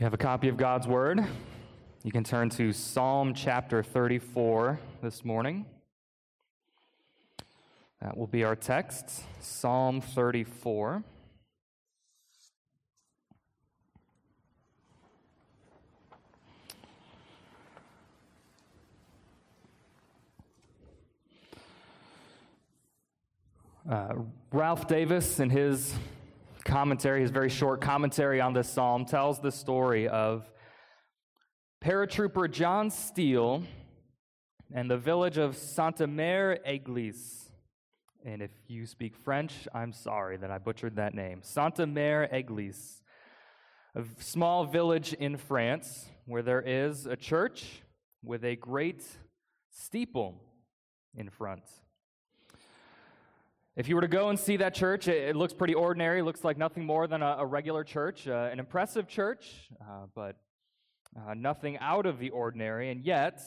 You have a copy of God's Word. You can turn to Psalm chapter 34 this morning. That will be our text, Psalm 34. Uh, Ralph Davis, in his commentary, his very short commentary on this psalm, tells the story of paratrooper John Steele and the village of Santa Mère Église. And if you speak French, I'm sorry that I butchered that name. Santa Mère Église, a small village in France where there is a church with a great steeple in front. If you were to go and see that church, it, it looks pretty ordinary. It looks like nothing more than a, a regular church, uh, an impressive church, uh, but uh, nothing out of the ordinary. And yet,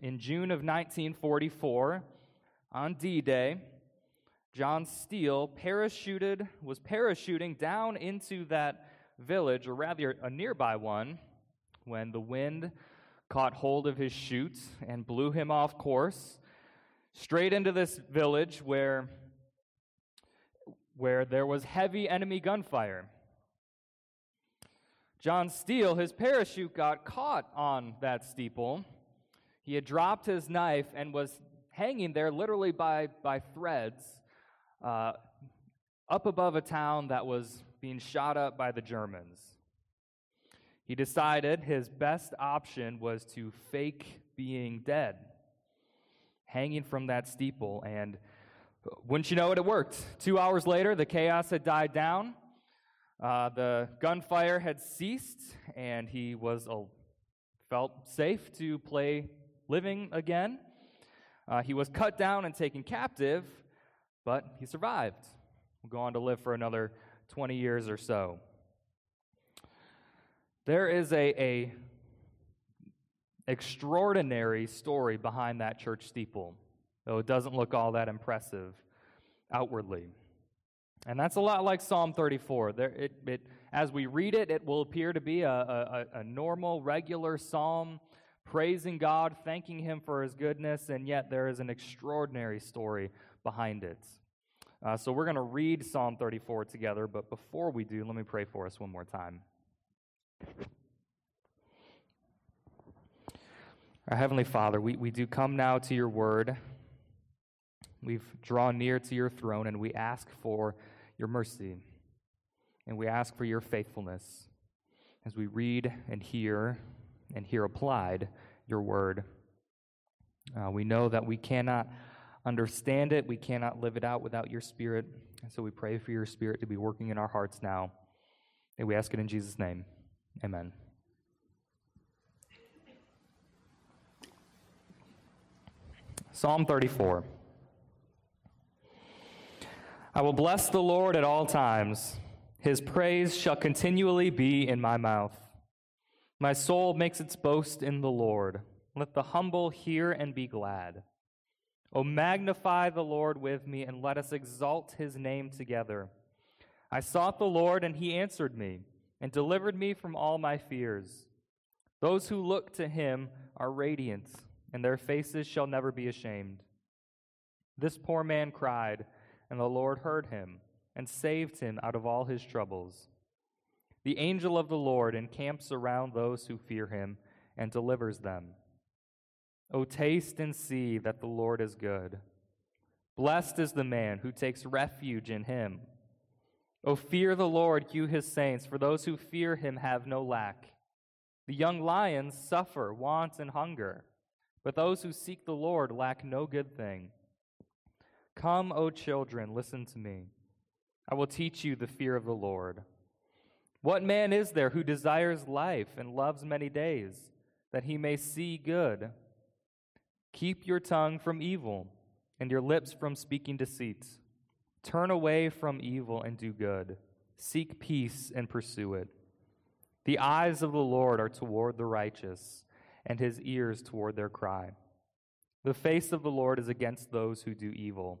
in June of 1944, on D Day, John Steele parachuted, was parachuting down into that village, or rather a nearby one, when the wind caught hold of his chute and blew him off course straight into this village where where there was heavy enemy gunfire. John Steele, his parachute got caught on that steeple. He had dropped his knife and was hanging there literally by, by threads uh, up above a town that was being shot up by the Germans. He decided his best option was to fake being dead, hanging from that steeple and wouldn't you know it, it worked. Two hours later, the chaos had died down. Uh, the gunfire had ceased, and he was uh, felt safe to play living again. Uh, he was cut down and taken captive, but he survived. Will go on to live for another 20 years or so. There is a, a extraordinary story behind that church steeple though it doesn't look all that impressive outwardly. And that's a lot like Psalm 34. There, it, it, as we read it, it will appear to be a, a, a normal, regular psalm, praising God, thanking Him for His goodness, and yet there is an extraordinary story behind it. Uh, so we're going to read Psalm 34 together, but before we do, let me pray for us one more time. Our Heavenly Father, we, we do come now to your word. We've drawn near to your throne and we ask for your mercy and we ask for your faithfulness as we read and hear and hear applied your word. Uh, we know that we cannot understand it, we cannot live it out without your spirit. And so we pray for your spirit to be working in our hearts now. And we ask it in Jesus' name. Amen. Psalm 34. I will bless the Lord at all times. His praise shall continually be in my mouth. My soul makes its boast in the Lord. Let the humble hear and be glad. O magnify the Lord with me, and let us exalt his name together. I sought the Lord, and he answered me, and delivered me from all my fears. Those who look to him are radiant, and their faces shall never be ashamed. This poor man cried and the Lord heard him and saved him out of all his troubles. The angel of the Lord encamps around those who fear him and delivers them. O taste and see that the Lord is good. Blessed is the man who takes refuge in him. O fear the Lord, you his saints, for those who fear him have no lack. The young lions suffer want and hunger, but those who seek the Lord lack no good thing. Come, O children, listen to me. I will teach you the fear of the Lord. What man is there who desires life and loves many days, that he may see good? Keep your tongue from evil and your lips from speaking deceit. Turn away from evil and do good. Seek peace and pursue it. The eyes of the Lord are toward the righteous, and his ears toward their cry. The face of the Lord is against those who do evil,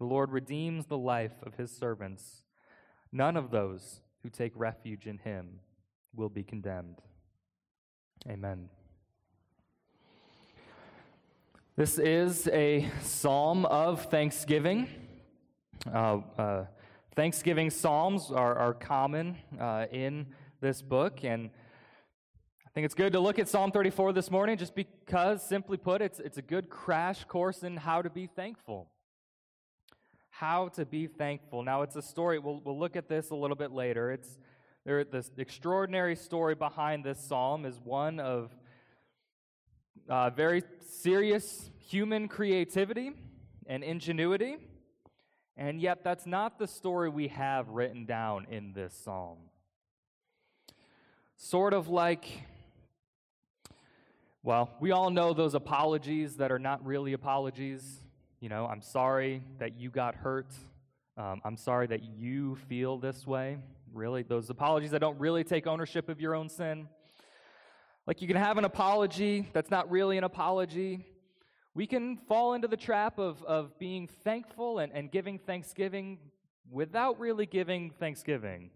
The Lord redeems the life of his servants. None of those who take refuge in him will be condemned. Amen. This is a psalm of thanksgiving. Uh, uh, Thanksgiving psalms are, are common uh, in this book, and I think it's good to look at Psalm 34 this morning just because, simply put, it's, it's a good crash course in how to be thankful. How to be thankful. Now, it's a story, we'll, we'll look at this a little bit later. It's there, this extraordinary story behind this psalm is one of uh, very serious human creativity and ingenuity. And yet, that's not the story we have written down in this psalm. Sort of like, well, we all know those apologies that are not really apologies. You know, I'm sorry that you got hurt. Um, I'm sorry that you feel this way. Really, those apologies that don't really take ownership of your own sin. Like you can have an apology that's not really an apology. We can fall into the trap of, of being thankful and, and giving thanksgiving without really giving thanksgiving.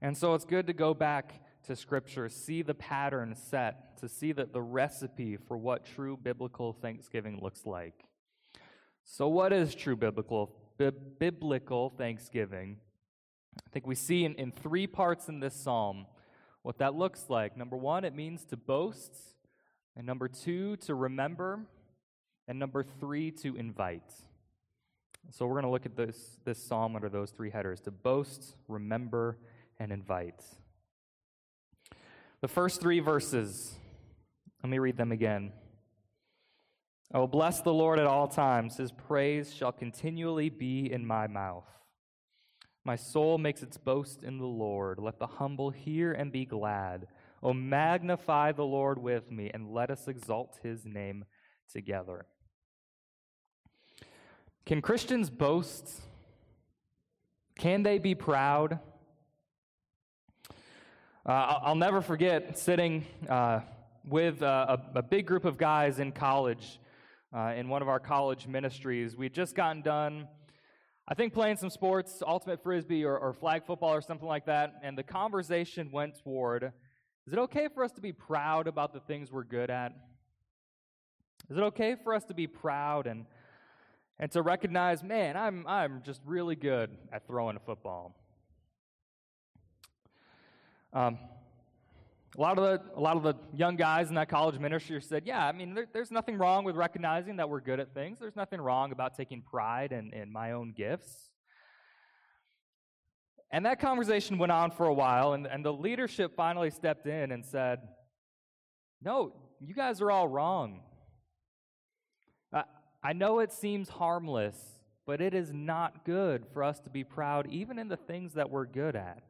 And so it's good to go back to Scripture, see the pattern set, to see that the recipe for what true biblical thanksgiving looks like. So, what is true biblical, bi- biblical thanksgiving? I think we see in, in three parts in this psalm what that looks like. Number one, it means to boast. And number two, to remember. And number three, to invite. So we're going to look at this, this psalm under those three headers to boast, remember, and invite. The first three verses, let me read them again. I will bless the Lord at all times. His praise shall continually be in my mouth. My soul makes its boast in the Lord. Let the humble hear and be glad. O magnify the Lord with me, and let us exalt his name together. Can Christians boast? Can they be proud? Uh, I'll never forget sitting uh, with uh, a, a, big group of guys in college, uh, in one of our college ministries. We'd just gotten done I think playing some sports, ultimate frisbee or, or flag football or something like that, and the conversation went toward is it okay for us to be proud about the things we're good at? Is it okay for us to be proud and and to recognize, man, I'm I'm just really good at throwing a football. Um, a lot of the a lot of the young guys in that college ministry said, "Yeah, I mean, there, there's nothing wrong with recognizing that we're good at things. There's nothing wrong about taking pride in, in my own gifts." And that conversation went on for a while, and, and the leadership finally stepped in and said, "No, you guys are all wrong. I, I know it seems harmless, but it is not good for us to be proud, even in the things that we're good at."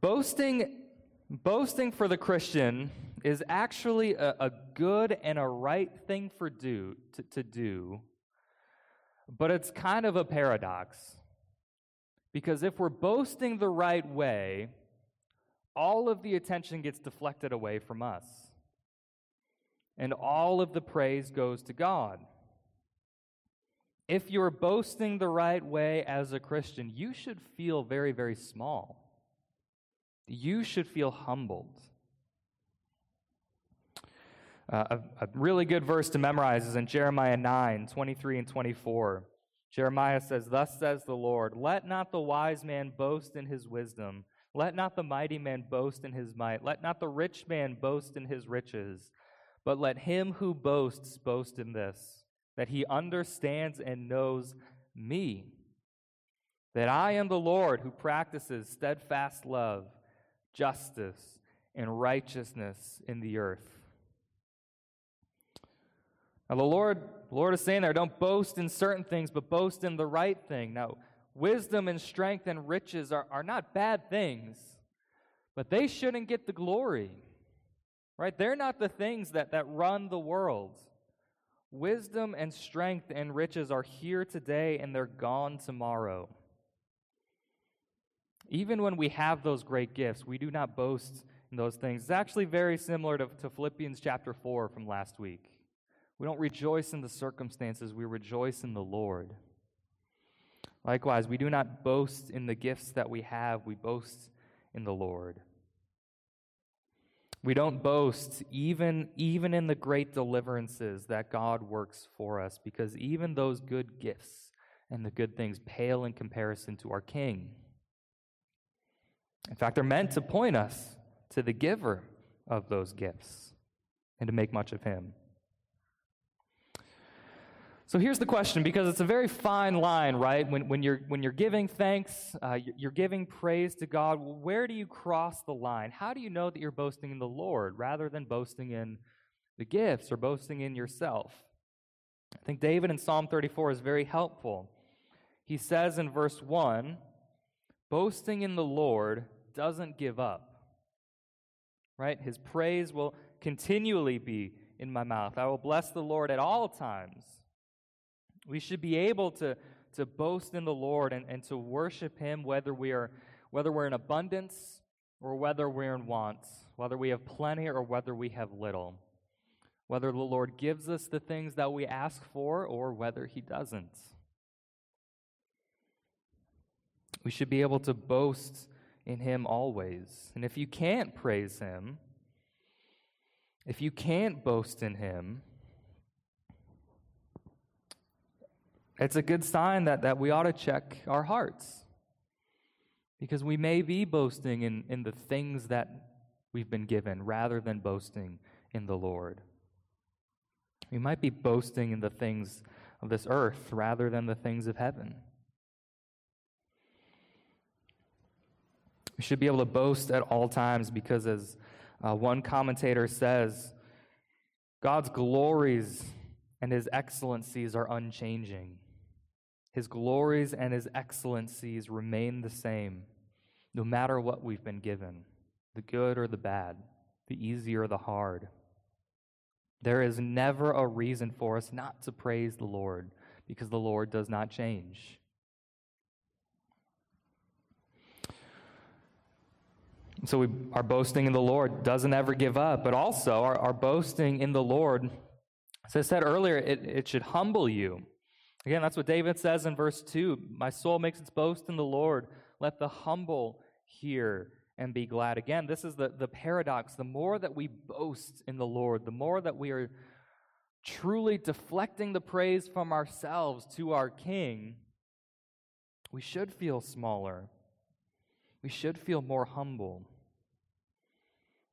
Boasting, boasting for the Christian is actually a, a good and a right thing for do to, to do, but it's kind of a paradox. Because if we're boasting the right way, all of the attention gets deflected away from us. And all of the praise goes to God. If you're boasting the right way as a Christian, you should feel very, very small you should feel humbled. Uh, a, a, really good verse to memorize is in Jeremiah 9 23 and 24. Jeremiah says, Thus says the Lord, let not the wise man boast in his wisdom, let not the mighty man boast in his might, let not the rich man boast in his riches, but let him who boasts boast in this, that he understands and knows me, that I am the Lord who practices steadfast love justice, and righteousness in the earth. Now, the Lord, Lord is saying there, don't boast in certain things, but boast in the right thing. Now, wisdom and strength and riches are, are not bad things, but they shouldn't get the glory. Right? They're not the things that, that run the world. Wisdom and strength and riches are here today and they're gone tomorrow. Even when we have those great gifts, we do not boast in those things. It's actually very similar to, to Philippians chapter 4 from last week. We don't rejoice in the circumstances, we rejoice in the Lord. Likewise, we do not boast in the gifts that we have, we boast in the Lord. We don't boast even, even in the great deliverances that God works for us, because even those good gifts and the good things pale in comparison to our King. In fact, they're meant to point us to the giver of those gifts and to make much of him. So here's the question because it's a very fine line, right? When, when, you're, when you're giving thanks, uh, you're giving praise to God, where do you cross the line? How do you know that you're boasting in the Lord rather than boasting in the gifts or boasting in yourself? I think David in Psalm 34 is very helpful. He says in verse 1 boasting in the Lord doesn't give up, right? His praise will continually be in my mouth. I will bless the Lord at all times. We should be able to, to boast in the Lord and, and to worship Him whether we are whether we're in abundance or whether we're in want, whether we have plenty or whether we have little, whether the Lord gives us the things that we ask for or whether He doesn't. We should be able to boast in Him always. And if you can't praise Him, if you can't boast in Him, It's a good sign that, that we ought to check our hearts. Because we may be boasting in, in the things that we've been given rather than boasting in the Lord. We might be boasting in the things of this earth rather than the things of heaven. We should be able to boast at all times because, as uh, one commentator says, God's glories and his excellencies are unchanging. His glories and his excellencies remain the same, no matter what we've been given the good or the bad, the easy or the hard. There is never a reason for us not to praise the Lord because the Lord does not change. So we, our boasting in the Lord doesn't ever give up, but also our, our boasting in the Lord, as I said earlier, it, it should humble you. Again, that's what David says in verse 2 My soul makes its boast in the Lord. Let the humble hear and be glad. Again, this is the, the paradox. The more that we boast in the Lord, the more that we are truly deflecting the praise from ourselves to our King, we should feel smaller. We should feel more humble.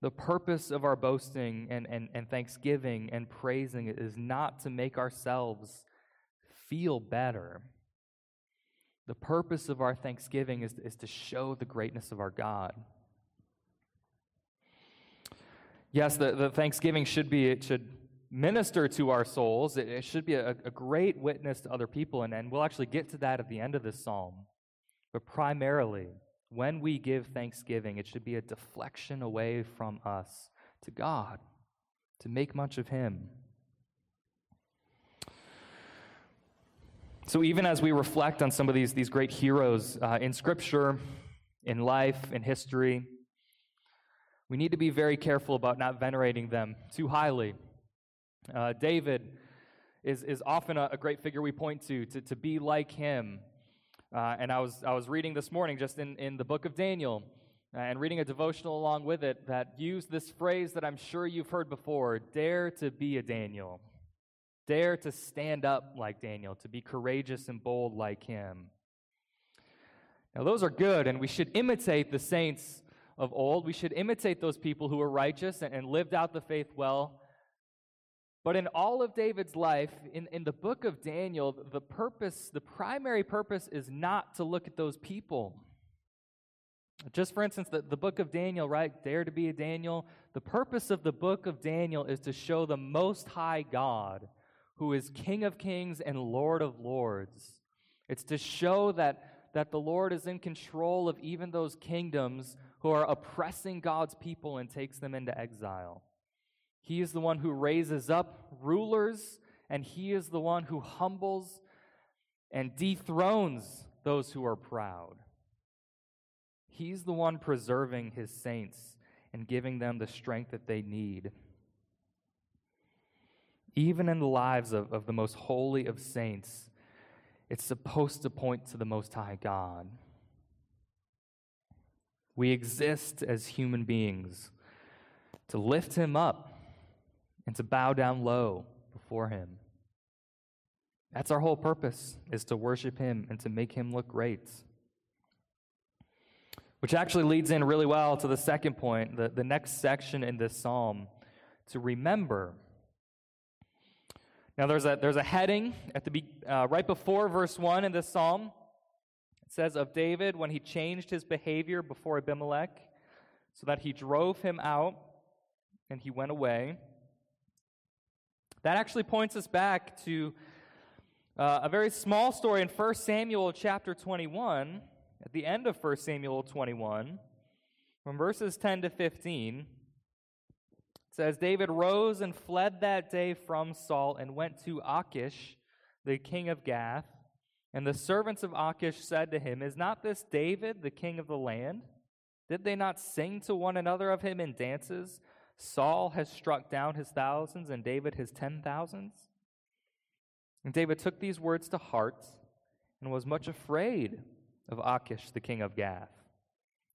The purpose of our boasting and, and, and thanksgiving and praising is not to make ourselves feel better. The purpose of our thanksgiving is, is to show the greatness of our God. Yes, the, the thanksgiving should be, it should minister to our souls. It, it should be a, a great witness to other people, and, and we'll actually get to that at the end of this psalm. But primarily, when we give thanksgiving, it should be a deflection away from us to God, to make much of Him. So, even as we reflect on some of these, these great heroes uh, in Scripture, in life, in history, we need to be very careful about not venerating them too highly. Uh, David is, is often a, a, great figure we point to, to, to be like him. Uh, and I was, I was reading this morning just in, in the book of Daniel uh, and reading a devotional along with it that used this phrase that I'm sure you've heard before dare to be a Daniel. Dare to stand up like Daniel, to be courageous and bold like him. Now, those are good, and we should imitate the saints of old. We should imitate those people who were righteous and, and lived out the faith well. But in all of David's life, in, in the book of Daniel, the purpose, the primary purpose is not to look at those people. Just for instance, the, the book of Daniel, right? Dare to be a Daniel. The purpose of the book of Daniel is to show the Most High God who is King of kings and Lord of lords. It's to show that, that the Lord is in control of even those kingdoms who are oppressing God's people and takes them into exile. He is the one who raises up rulers, and He is the one who humbles and dethrones those who are proud. He's the one preserving His saints and giving them the strength that they need. Even in the lives of, of the most holy of saints, it's supposed to point to the Most High God. We exist as human beings to lift Him up and to bow down low before Him. That's our whole purpose, is to worship Him and to make Him look great. Which actually leads in really well to the second point, the, the next section in this psalm, to remember now, there's a, there's a heading at the, uh, right before verse 1 in this psalm. It says of David when he changed his behavior before Abimelech, so that he drove him out and he went away. That actually points us back to uh, a very small story in 1 Samuel chapter 21, at the end of 1 Samuel 21, from verses 10 to 15 says David rose and fled that day from Saul and went to Achish, the king of Gath. And the servants of Achish said to him, Is not this David, the king of the land? Did they not sing to one another of him in dances? Saul has struck down his thousands, and David his ten thousands. And David took these words to heart and was much afraid of Achish, the king of Gath.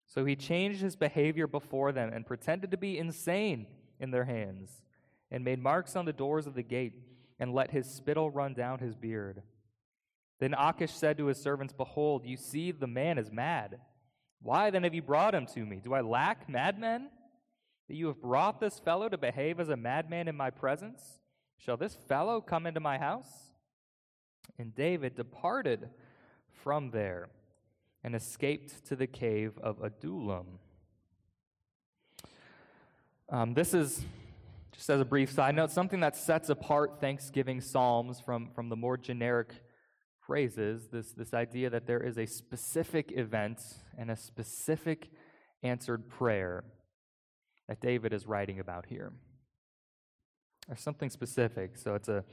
So he changed his behavior before them and pretended to be insane in their hands, and made marks on the doors of the gate, and let his spittle run down his beard. Then Achish said to his servants, Behold, you see the man is mad. Why then have you brought him to me? Do I lack madmen? That you have brought this fellow to behave as a madman in my presence? Shall this fellow come into my house? And David departed from there and escaped to the cave of Adullam. Um, this is, just as a brief side note, something that sets apart Thanksgiving Psalms from, from the more generic phrases this, this idea that there is a specific event and a specific answered prayer that David is writing about here. There's something specific. So it's a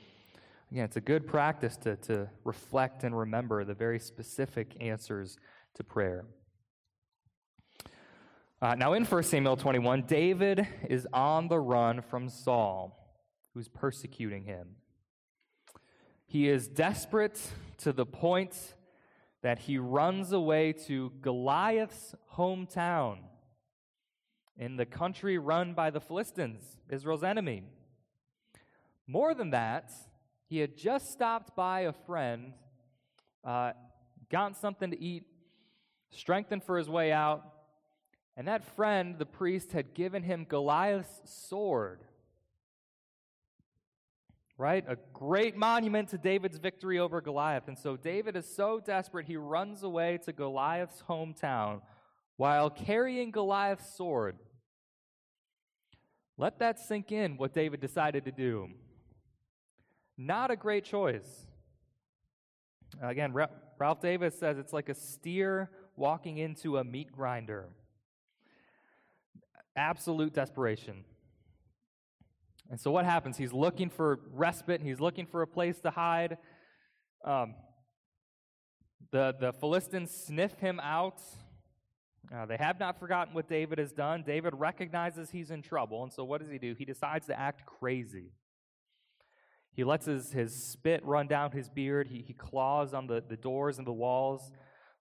again, it's a good practice to, to reflect and remember the very specific answers to prayer. Uh, now, in 1 Samuel 21, David is on the run from Saul, who's persecuting him. He is desperate to the point that he runs away to Goliath's hometown in the country run by the Philistines, Israel's enemy. More than that, he had just stopped by a friend, uh, gotten something to eat, strengthened for his way out, and that friend, the priest, had given him Goliath's sword. Right? A great monument to David's victory over Goliath. And so David is so desperate, he runs away to Goliath's hometown while carrying Goliath's sword. Let that sink in what David decided to do. Not a great choice. Again, Ralph Davis says it's like a steer walking into a meat grinder absolute desperation. And so what happens? He's looking for respite, he's looking for a place to hide. Um, the, the Philistines sniff him out. Uh, they have not forgotten what David has done. David recognizes he's in trouble, and so what does he do? He decides to act crazy. He lets his, his spit run down his beard. He, he claws on the, the doors and the walls.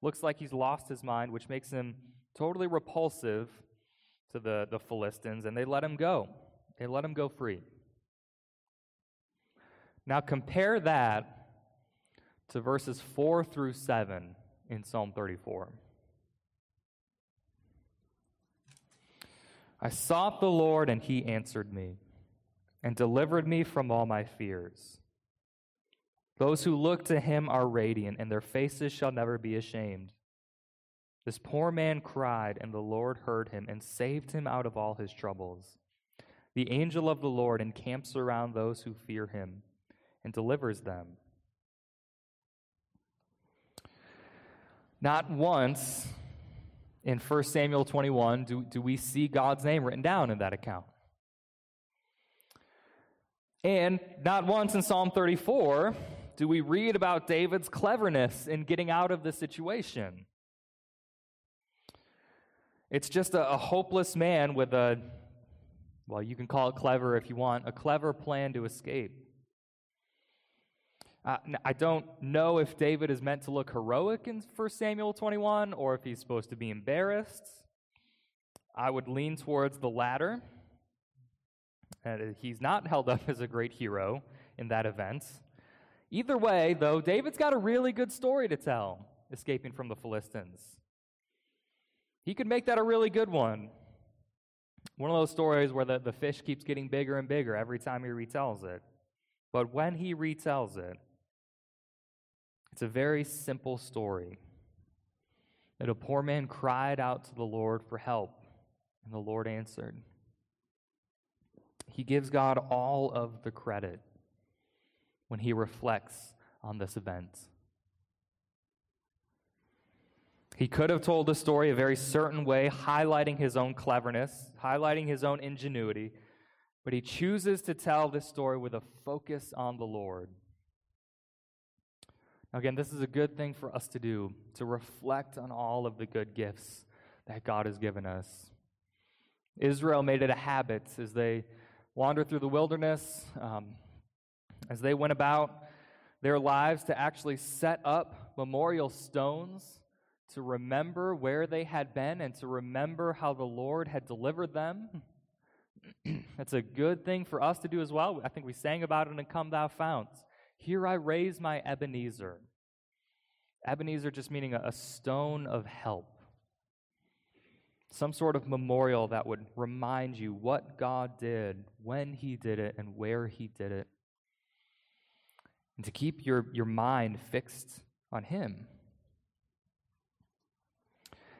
Looks like he's lost his mind, which makes him totally repulsive to the, the Philistines, and they let him go. They let him go free. Now compare that to verses 4 through 7 in Psalm 34. I sought the Lord, and he answered me and delivered me from all my fears. Those who look to him are radiant, and their faces shall never be ashamed. This poor man cried, and the Lord heard him and saved him out of all his troubles. The angel of the Lord encamps around those who fear him, and delivers them. Not once in 1 Samuel 21 do, do we see God's name written down in that account. And not once in Psalm 34 do we read about David's cleverness in getting out of the situation. It's just a, a, hopeless man with a, well, you can call it clever if you want, a clever plan to escape. Uh, I don't know if David is meant to look heroic in 1 Samuel 21 or if he's supposed to be embarrassed. I would lean towards the latter. And he's not held up as a great hero in that event. Either way, though, David's got a really good story to tell, escaping from the Philistines. He could make that a really good one. One of those stories where the, the fish keeps getting bigger and bigger every time he retells it. But when he retells it, it's a very simple story that a poor man cried out to the Lord for help, and the Lord answered. He gives God all of the credit when he reflects on this event. He could have told the story a very certain way, highlighting his own cleverness, highlighting his own ingenuity, but he chooses to tell this story with a focus on the Lord. Again, this is a good thing for us to do, to reflect on all of the good gifts that God has given us. Israel made it a habit as they wandered through the wilderness, um, as they went about their lives to actually set up memorial stones to remember where they had been and to remember how the Lord had delivered them. That's a good thing for us to do as well. I think we sang about it in Come Thou Fount. Here I raise my Ebenezer. Ebenezer just meaning a, stone of help. Some sort of memorial that would remind you what God did, when He did it, and where He did it. And to keep your, your mind fixed on Him.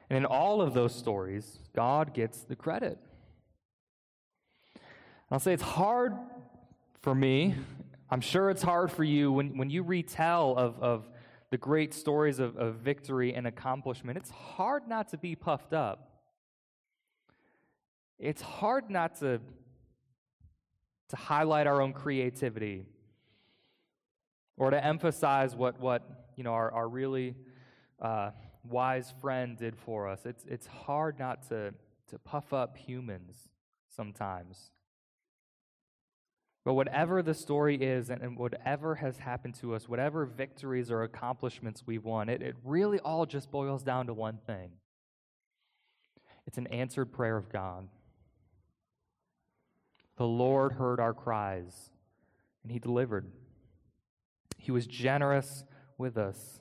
And in all of those stories, God gets the credit. I'll say it's hard for me I'm sure it's hard for you when, when you retell of, of the great stories of, of victory and accomplishment, it's hard not to be puffed up. It's hard not to, to highlight our own creativity or to emphasize what, what you know, our, our really uh, wise friend did for us. It's, it's hard not to, to puff up humans sometimes. But whatever the story is and, whatever has happened to us, whatever victories or accomplishments we've won, it, it really all just boils down to one thing it's an answered prayer of God. The Lord heard our cries, and He delivered. He was generous with us.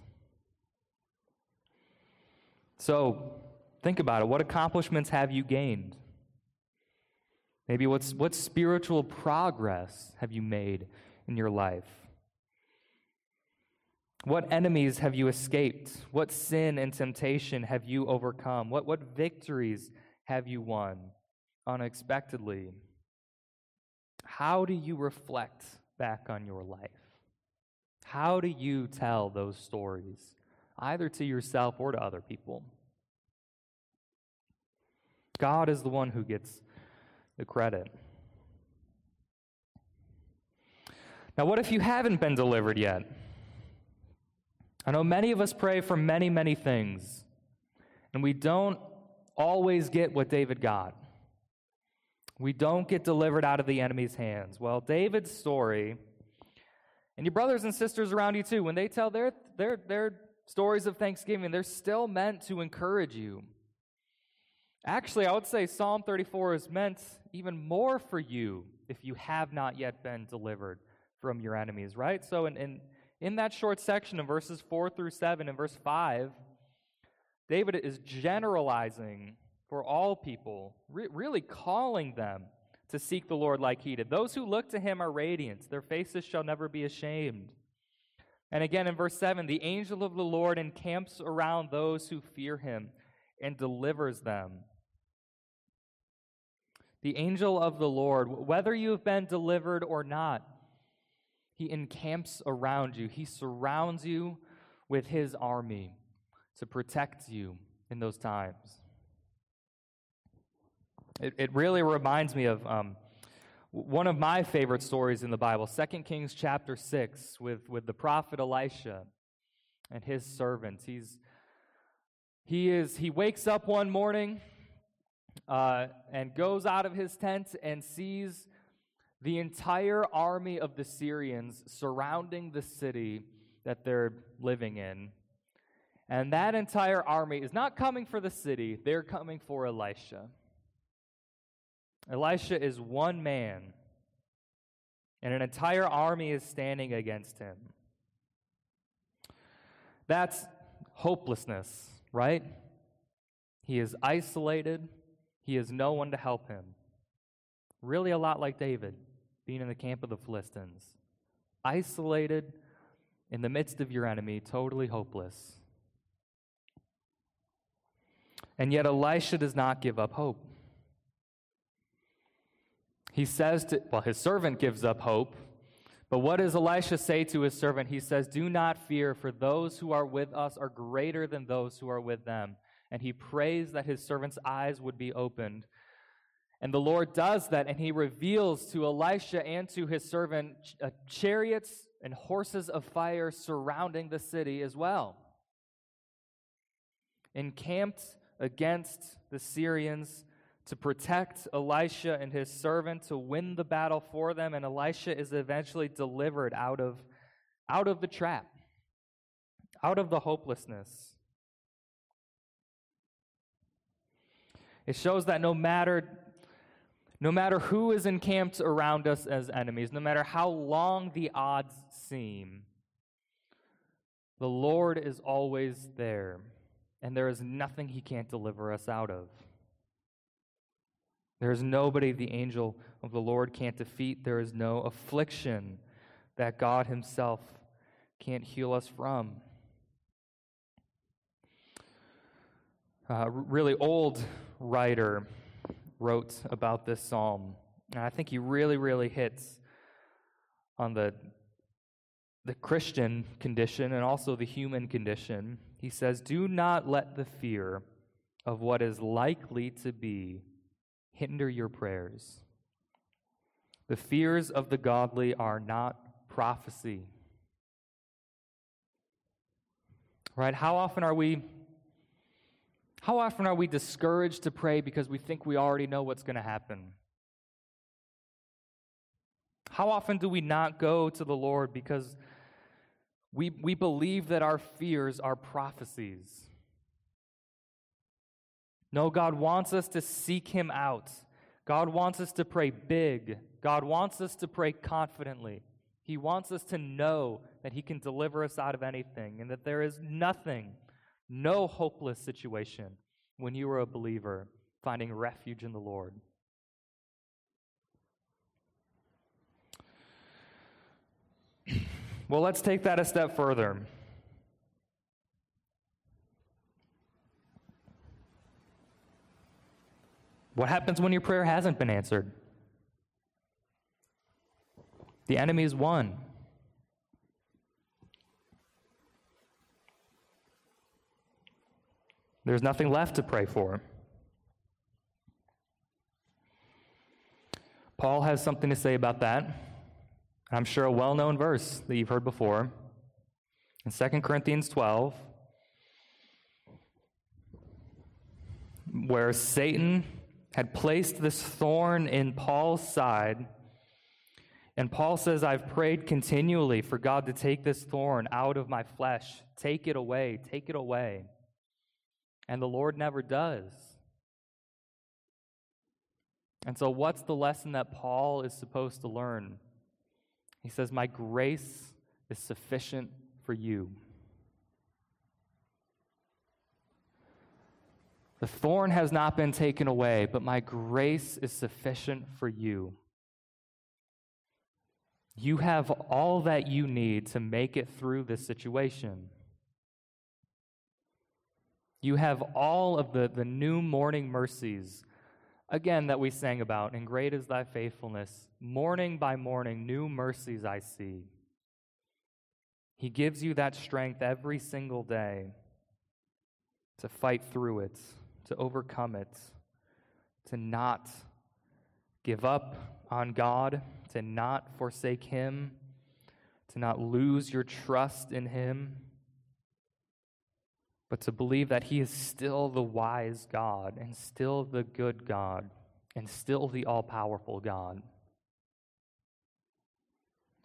So, think about it. What accomplishments have you gained? Maybe what's, what spiritual progress have you made in your life? What enemies have you escaped? What sin and temptation have you overcome? What, what victories have you won unexpectedly? How do you reflect back on your life? How do you tell those stories, either to yourself or to other people? God is the one who gets the credit. Now, what if you haven't been delivered yet? I know many of us pray for many, many things, and we don't always get what David got. We don't get delivered out of the enemy's hands. Well, David's story, and your brothers and sisters around you too, when they tell their, their, their stories of thanksgiving, they're still meant to encourage you. Actually, I would say Psalm 34 is meant even more for you if you have not yet been delivered from your enemies, right? So, in, in, in that short section of verses 4 through 7 and verse 5, David is generalizing for all people, re- really calling them to seek the Lord like he did. Those who look to him are radiant, their faces shall never be ashamed. And again in verse 7, the angel of the Lord encamps around those who fear him and delivers them. The angel of the Lord, whether you have been delivered or not, he encamps around you, he surrounds you with his army to protect you in those times. It, it really reminds me of um, one of my favorite stories in the Bible, 2 Kings chapter 6, with, with the prophet Elisha and his servants. He's, he, is, he wakes up one morning uh, and goes out of his tent and sees the entire army of the Syrians surrounding the city that they're living in. And that entire army is not coming for the city, they're coming for Elisha. Elisha is one man, and an entire army is standing against him. That's hopelessness, right? He is isolated, he has no one to help him. Really, a lot like David being in the camp of the Philistines. Isolated in the midst of your enemy, totally hopeless. And yet, Elisha does not give up hope. He says to, well, his servant gives up hope. But what does Elisha say to his servant? He says, Do not fear, for those who are with us are greater than those who are with them. And he prays that his servant's eyes would be opened. And the Lord does that, and he reveals to Elisha and to his servant uh, chariots and horses of fire surrounding the city as well. Encamped against the Syrians to protect Elisha and his servant, to win the battle for them, and Elisha is eventually delivered out of, out of the trap, out of the hopelessness. It shows that no matter, no matter who is encamped around us as enemies, no matter how long the odds seem, the Lord is always there, and there is nothing he can't deliver us out of. There is nobody the angel of the Lord can't defeat. There is no affliction that God Himself can't heal us from. Uh, A really old writer wrote about this psalm, and I think he really, really hits on the, the Christian condition and also the human condition. He says, Do not let the fear of what is likely to be hinder your prayers. The fears of the godly are not prophecy. Right? How often are we how often are we discouraged to pray because we think we already know what's going to happen? How often do we not go to the Lord because we, we believe that our fears are prophecies? No, God wants us to seek Him out. God wants us to pray big. God wants us to pray confidently. He wants us to know that He can deliver us out of anything and that there is nothing, no hopeless situation when you are a believer finding refuge in the Lord. Well, let's take that a step further. What happens when your prayer hasn't been answered? The enemy is won. There's nothing left to pray for. Paul has something to say about that. I'm sure a well known verse that you've heard before. In 2 Corinthians 12, where Satan had placed this thorn in Paul's side. And Paul says, I've prayed continually for God to take this thorn out of my flesh. Take it away, take it away. And the Lord never does. And so, what's the lesson that Paul is supposed to learn? He says, My grace is sufficient for you. The thorn has not been taken away, but my grace is sufficient for you. You have all that you need to make it through this situation. You have all of the, the new morning mercies, again, that we sang about, and great is thy faithfulness. Morning by morning, new mercies I see. He gives you that strength every single day to fight through it, to overcome it, to not give up on God, to not forsake Him, to not lose your trust in Him, but to believe that He is still the wise God and still the good God and still the all powerful God.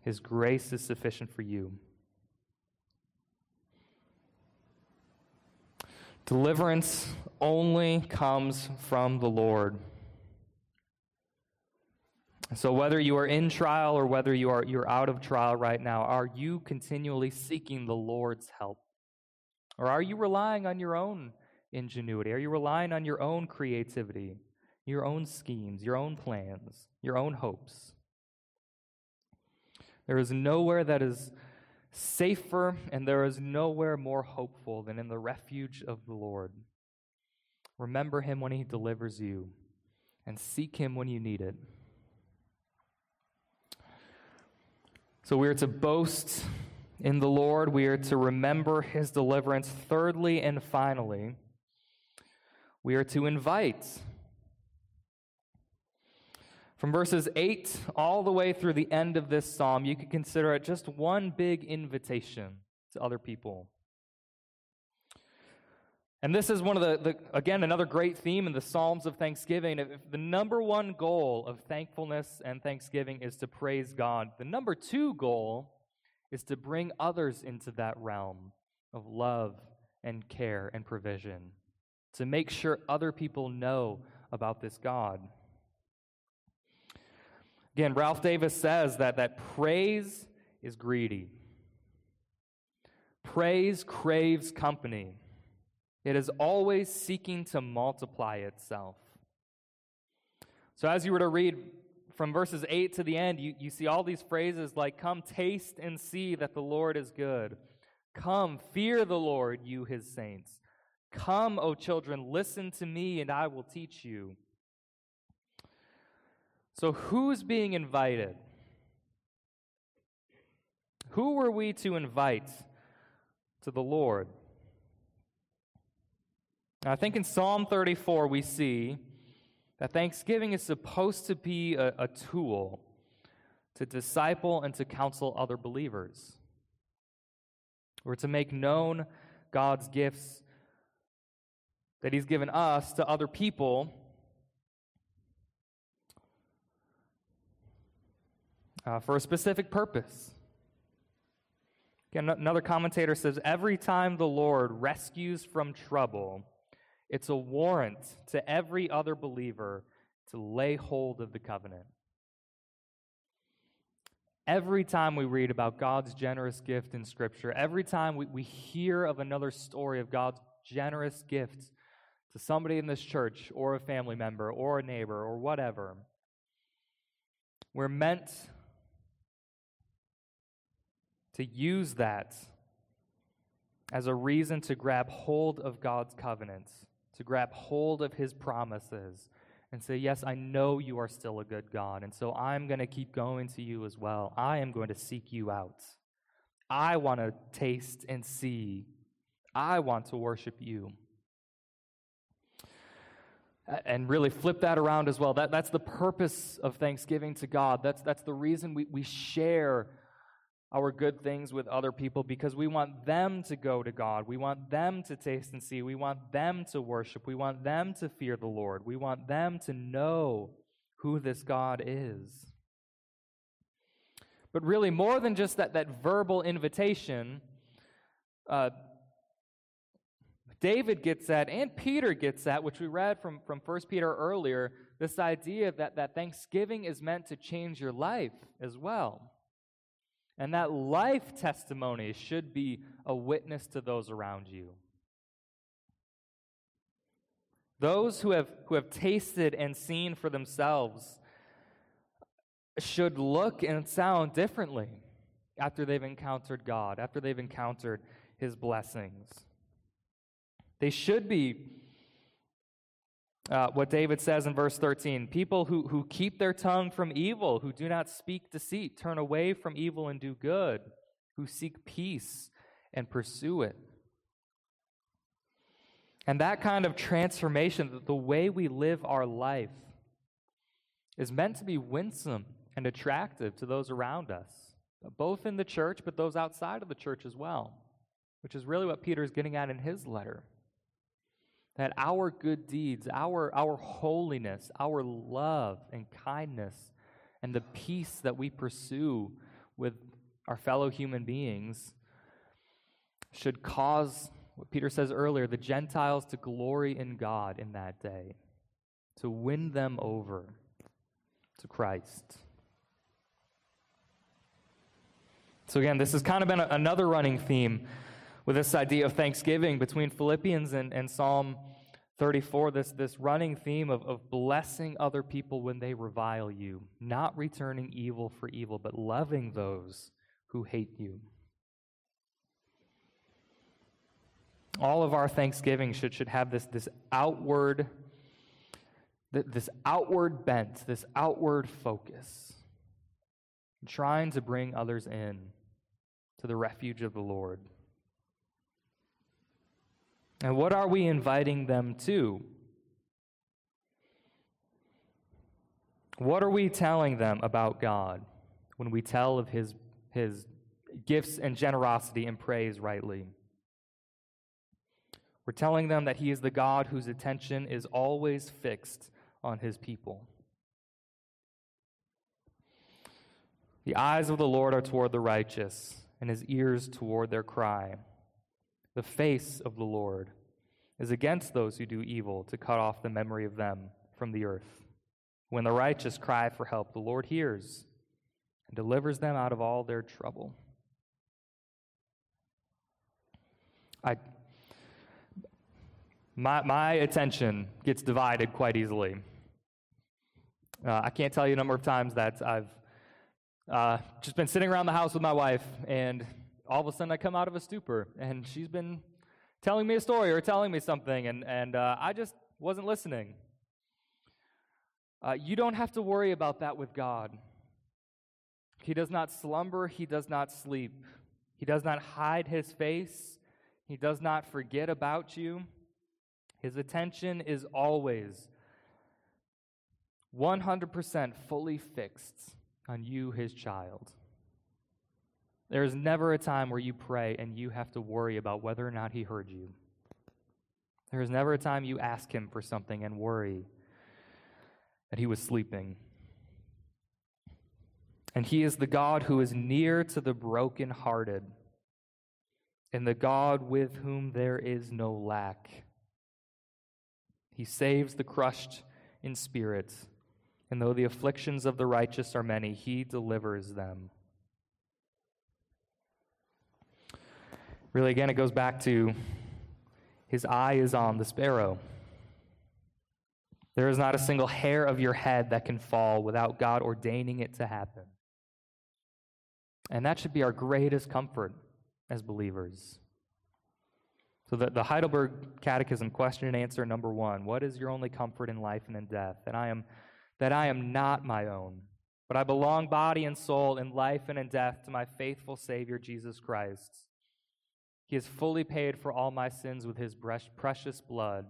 His grace is sufficient for you. Deliverance only comes from the Lord. So, whether you are in trial or whether you are you're out of trial right now, are you continually seeking the Lord's help? Or are you relying on your own ingenuity? Are you relying on your own creativity, your own schemes, your own plans, your own hopes? There is nowhere that is safer, and there is nowhere more hopeful than in the refuge of the Lord. Remember him when he delivers you, and seek him when you need it. So we are to boast in the Lord, we are to remember his deliverance. Thirdly and finally, we are to invite from verses 8 all the way through the end of this psalm, you could consider it just one big invitation to other people. And this is one of the, the, again, another great theme in the Psalms of Thanksgiving. If the number one goal of thankfulness and thanksgiving is to praise God, the number two goal is to bring others into that realm of love and care and provision, to make sure other people know about this God. Again, Ralph Davis says that, that praise is greedy. Praise craves company. It is always seeking to multiply itself. So, as you were to read from verses 8 to the end, you, you see all these phrases like, Come, taste and see that the Lord is good. Come, fear the Lord, you his saints. Come, O children, listen to me, and I will teach you. So, who's being invited? Who were we to invite to the Lord? I think in Psalm 34 we see that Thanksgiving is supposed to be a, a tool to disciple and to counsel other believers. We're to make known God's gifts that He's given us to other people uh, for a specific purpose. Again, another commentator says every time the Lord rescues from trouble, it's a warrant to every other believer to lay hold of the covenant. Every time we read about God's generous gift in Scripture, every time we, we hear of another story of God's generous gift to somebody in this church or a family member or a neighbor or whatever, we're meant to use that as a reason to grab hold of God's covenants, to grab hold of his promises, and say, Yes, I know you are still a good God, and so I'm going to keep going to you as well. I am going to seek you out. I want to taste and see. I want to worship you. And really flip that around as well. That, that's the purpose of thanksgiving to God. That's, that's the reason we, we share our good things with other people because we want them to go to God. We want them to taste and see. We want them to worship. We want them to fear the Lord. We want them to know who this God is. But really, more than just that, that verbal invitation, uh, David gets that, and Peter gets that, which we read from, from 1 Peter earlier, this idea that, that thanksgiving is meant to change your life as well. And that life testimony should be a witness to those around you. Those who have, who have tasted and seen for themselves should look and sound differently after they've encountered God, after they've encountered His blessings. They should be uh, what David says in verse 13 people who, who keep their tongue from evil, who do not speak deceit, turn away from evil and do good, who seek peace and pursue it. And that kind of transformation, the way we live our life, is meant to be winsome and attractive to those around us, both in the church, but those outside of the church as well, which is really what Peter is getting at in his letter. That our good deeds, our, our holiness, our love and kindness, and the peace that we pursue with our fellow human beings should cause what Peter says earlier the Gentiles to glory in God in that day, to win them over to Christ. So, again, this has kind of been another running theme with this idea of thanksgiving between Philippians and, and Psalm 34, this, this running theme of, of blessing other people when they revile you, not returning evil for evil, but loving those who hate you. all of our thanksgiving should, should have this, this outward this outward bent, this outward focus, trying to bring others in to the refuge of the Lord. And what are we inviting them to? What are we telling them about God when we tell of his, his gifts and generosity and praise rightly? We're telling them that He is the God whose attention is always fixed on His people. The eyes of the Lord are toward the righteous, and His ears toward their cry. The face of the Lord is against those who do evil, to cut off the memory of them from the earth. When the righteous cry for help, the Lord hears and delivers them out of all their trouble. I my, my attention gets divided quite easily. Uh, I can't tell you a number of times that I've uh, just been sitting around the house with my wife, and all of a sudden I come out of a stupor, and she's been telling me a story or telling me something, and, and uh, I just wasn't listening. Uh, you don't have to worry about that with God. He does not slumber, He does not sleep, He does not hide His face, He does not forget about you. His attention is always 100% fully fixed on you, his child. There is never a time where you pray and you have to worry about whether or not he heard you. There is never a time you ask him for something and worry that he was sleeping. And he is the God who is near to the brokenhearted, and the God with whom there is no lack. He saves the crushed in spirit, and though the afflictions of the righteous are many, he delivers them. Really, again, it goes back to his eye is on the sparrow. There is not a single hair of your head that can fall without God ordaining it to happen. And that should be our greatest comfort as believers. So, the, the Heidelberg Catechism, question and answer number one What is your only comfort in life and in death? That I am, that I am not my own, but I belong body and soul in life and in death to my faithful Savior, Jesus Christ. He has fully paid for all my sins with his precious blood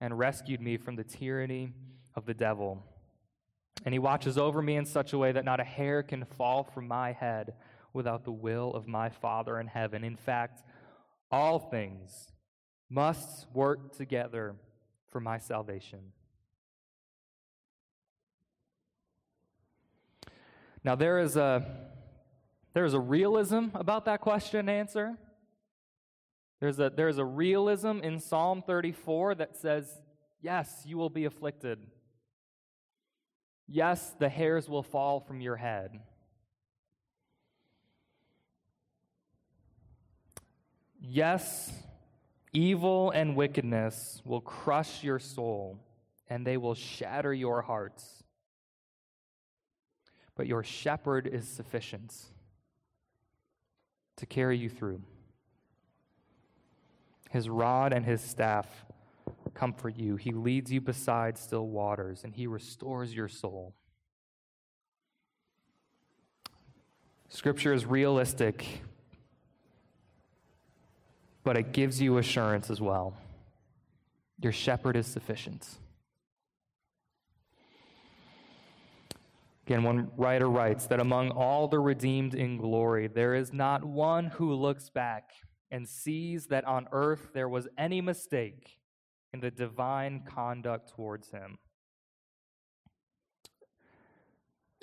and rescued me from the tyranny of the devil. And he watches over me in such a way that not a hair can fall from my head without the will of my Father in heaven. In fact, all things must work together for my salvation. Now, there is a, there is a realism about that question and answer. There's a, there's a realism in Psalm 34 that says, Yes, you will be afflicted. Yes, the hairs will fall from your head. Yes, evil and wickedness will crush your soul, and they will shatter your hearts. But your shepherd is sufficient to carry you through. His rod and his staff comfort you. He leads you beside still waters, and he restores your soul. Scripture is realistic, but it gives you assurance as well. Your shepherd is sufficient. Again, one writer writes that among all the redeemed in glory, there is not one who looks back and sees that on earth there was any mistake in the divine conduct towards him.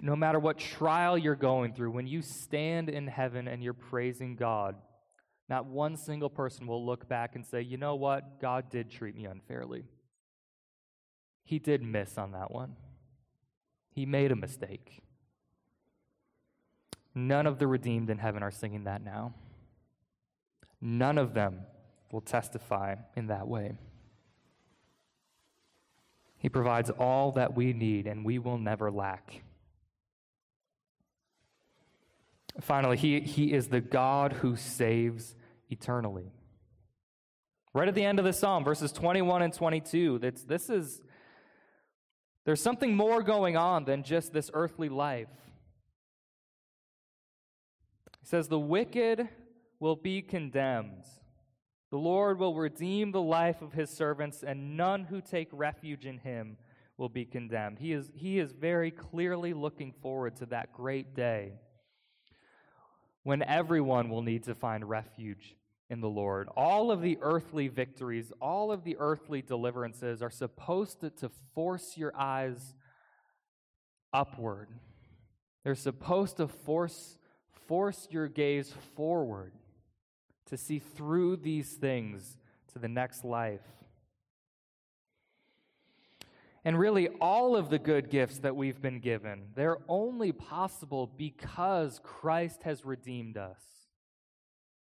No matter what trial you're going through, when you stand in heaven and you're praising God, not one single person will look back and say, you know what? God did treat me unfairly. He did miss on that one. He made a mistake. None of the redeemed in heaven are singing that now. None of them will testify in that way. He provides all that we need, and we will never lack. Finally, he, he is the God who saves eternally. Right at the end of the psalm, verses 21 and 22, that's, this is, there's something more going on than just this earthly life. He says, The wicked will be condemned. The Lord will redeem the life of his servants, and none who take refuge in him will be condemned. He is, he is very clearly looking forward to that great day when everyone will need to find refuge in the Lord. All of the earthly victories, all of the earthly deliverances are supposed to, to force your eyes upward. They're supposed to force, force your gaze forward to see through these things to the next life. And really, all of the good gifts that we've been given, they're only possible because Christ has redeemed us.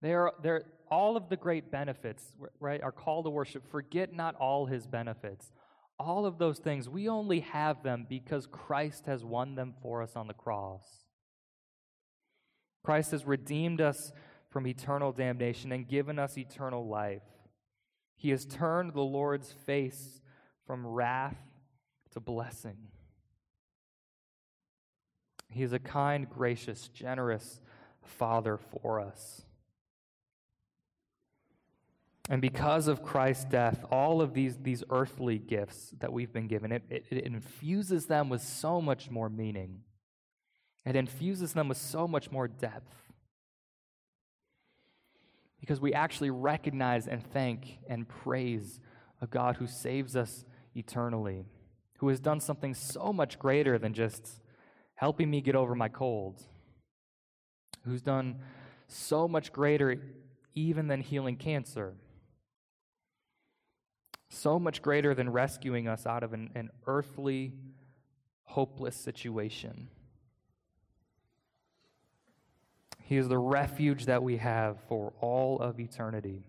They are, they're, all of the great benefits, right, our call to worship, forget not all his benefits. All of those things, we only have them because Christ has won them for us on the cross. Christ has redeemed us from eternal damnation and given us eternal life. He has turned the Lord's face from wrath to blessing. He is a kind, gracious, generous Father for us. And because of Christ's death, all of these, these earthly gifts that we've been given, it, it, it, infuses them with so much more meaning. It infuses them with so much more depth. Because we actually recognize and thank and praise a God who saves us eternally who has done something so much greater than just helping me get over my cold, who's done so much greater even than healing cancer, so much greater than rescuing us out of an, an earthly, hopeless situation. He is the refuge that we have for all of eternity.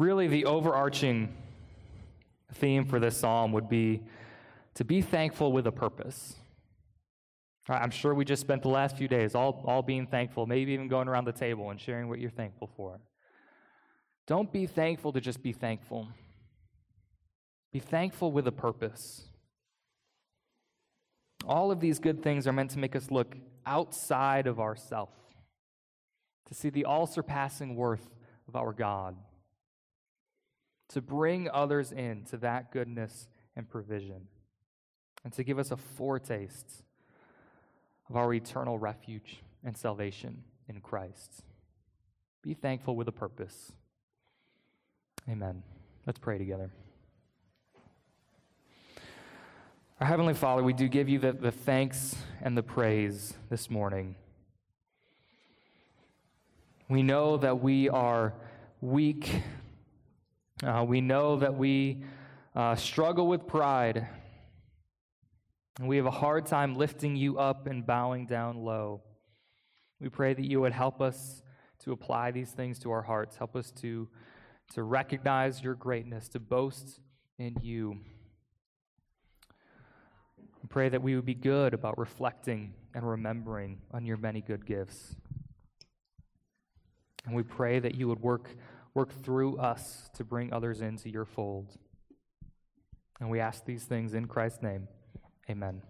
really the overarching theme for this psalm would be to be thankful with a purpose. I'm sure we just spent the last few days all, all being thankful, maybe even going around the table and sharing what you're thankful for. Don't be thankful to just be thankful. Be thankful with a purpose. All of these good things are meant to make us look outside of ourself, to see the all surpassing worth of our God to bring others in to that goodness and provision, and to give us a foretaste of our eternal refuge and salvation in Christ. Be thankful with a purpose. Amen. Let's pray together. Our Heavenly Father, we do give you the, the thanks and the praise this morning. We know that we are weak uh, we know that we uh, struggle with pride. And we have a hard time lifting you up and bowing down low. We pray that you would help us to apply these things to our hearts. Help us to, to recognize your greatness, to boast in you. Pray that we would be good about reflecting and remembering on your many good gifts. And we pray that you would work work through us to bring others into your fold. And we ask these things in Christ's name. Amen.